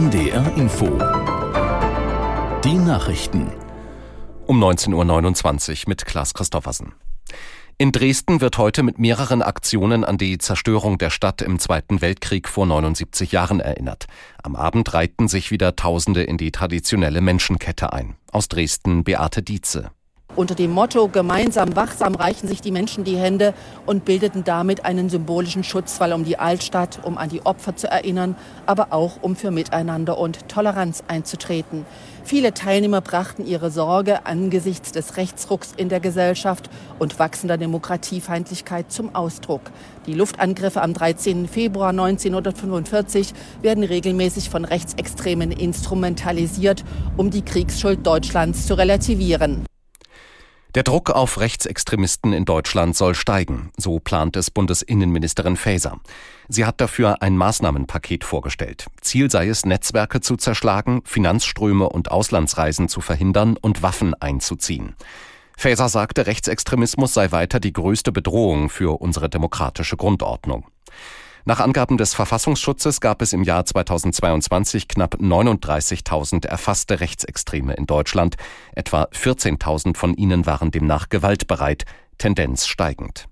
NDR Info. Die Nachrichten. Um 19.29 Uhr mit Klaas Christoffersen. In Dresden wird heute mit mehreren Aktionen an die Zerstörung der Stadt im Zweiten Weltkrieg vor 79 Jahren erinnert. Am Abend reihten sich wieder Tausende in die traditionelle Menschenkette ein. Aus Dresden Beate Dietze. Unter dem Motto Gemeinsam wachsam reichen sich die Menschen die Hände und bildeten damit einen symbolischen Schutzwall um die Altstadt, um an die Opfer zu erinnern, aber auch um für Miteinander und Toleranz einzutreten. Viele Teilnehmer brachten ihre Sorge angesichts des Rechtsrucks in der Gesellschaft und wachsender Demokratiefeindlichkeit zum Ausdruck. Die Luftangriffe am 13. Februar 1945 werden regelmäßig von Rechtsextremen instrumentalisiert, um die Kriegsschuld Deutschlands zu relativieren. Der Druck auf Rechtsextremisten in Deutschland soll steigen, so plant es Bundesinnenministerin Faeser. Sie hat dafür ein Maßnahmenpaket vorgestellt. Ziel sei es, Netzwerke zu zerschlagen, Finanzströme und Auslandsreisen zu verhindern und Waffen einzuziehen. Faeser sagte, Rechtsextremismus sei weiter die größte Bedrohung für unsere demokratische Grundordnung. Nach Angaben des Verfassungsschutzes gab es im Jahr 2022 knapp 39.000 erfasste Rechtsextreme in Deutschland. Etwa 14.000 von ihnen waren demnach gewaltbereit, Tendenz steigend.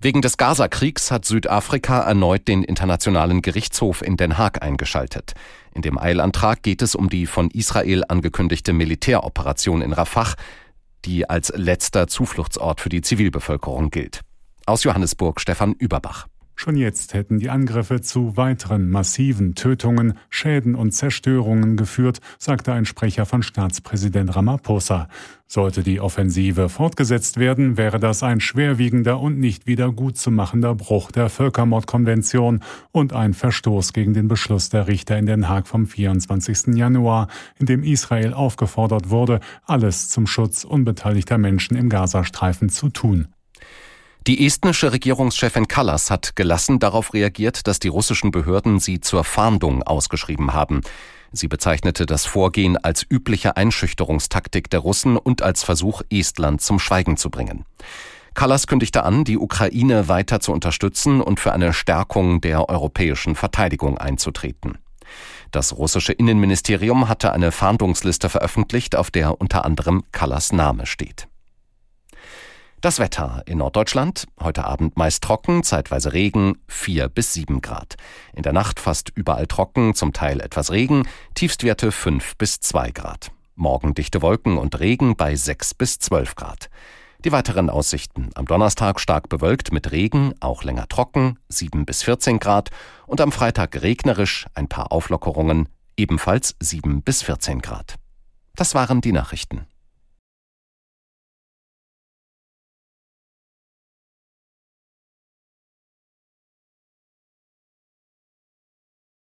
Wegen des Gaza-Kriegs hat Südafrika erneut den Internationalen Gerichtshof in Den Haag eingeschaltet. In dem Eilantrag geht es um die von Israel angekündigte Militäroperation in Rafah, die als letzter Zufluchtsort für die Zivilbevölkerung gilt. Aus Johannesburg Stefan Überbach. Schon jetzt hätten die Angriffe zu weiteren massiven Tötungen, Schäden und Zerstörungen geführt, sagte ein Sprecher von Staatspräsident Ramaphosa. Sollte die Offensive fortgesetzt werden, wäre das ein schwerwiegender und nicht wieder gutzumachender Bruch der Völkermordkonvention und ein Verstoß gegen den Beschluss der Richter in Den Haag vom 24. Januar, in dem Israel aufgefordert wurde, alles zum Schutz unbeteiligter Menschen im Gazastreifen zu tun. Die estnische Regierungschefin Kallas hat gelassen darauf reagiert, dass die russischen Behörden sie zur Fahndung ausgeschrieben haben. Sie bezeichnete das Vorgehen als übliche Einschüchterungstaktik der Russen und als Versuch, Estland zum Schweigen zu bringen. Kallas kündigte an, die Ukraine weiter zu unterstützen und für eine Stärkung der europäischen Verteidigung einzutreten. Das russische Innenministerium hatte eine Fahndungsliste veröffentlicht, auf der unter anderem Kallas Name steht. Das Wetter in Norddeutschland heute Abend meist trocken, zeitweise Regen, 4 bis 7 Grad. In der Nacht fast überall trocken, zum Teil etwas Regen, Tiefstwerte 5 bis 2 Grad. Morgen dichte Wolken und Regen bei 6 bis 12 Grad. Die weiteren Aussichten. Am Donnerstag stark bewölkt mit Regen, auch länger trocken, 7 bis 14 Grad. Und am Freitag regnerisch, ein paar Auflockerungen, ebenfalls 7 bis 14 Grad. Das waren die Nachrichten.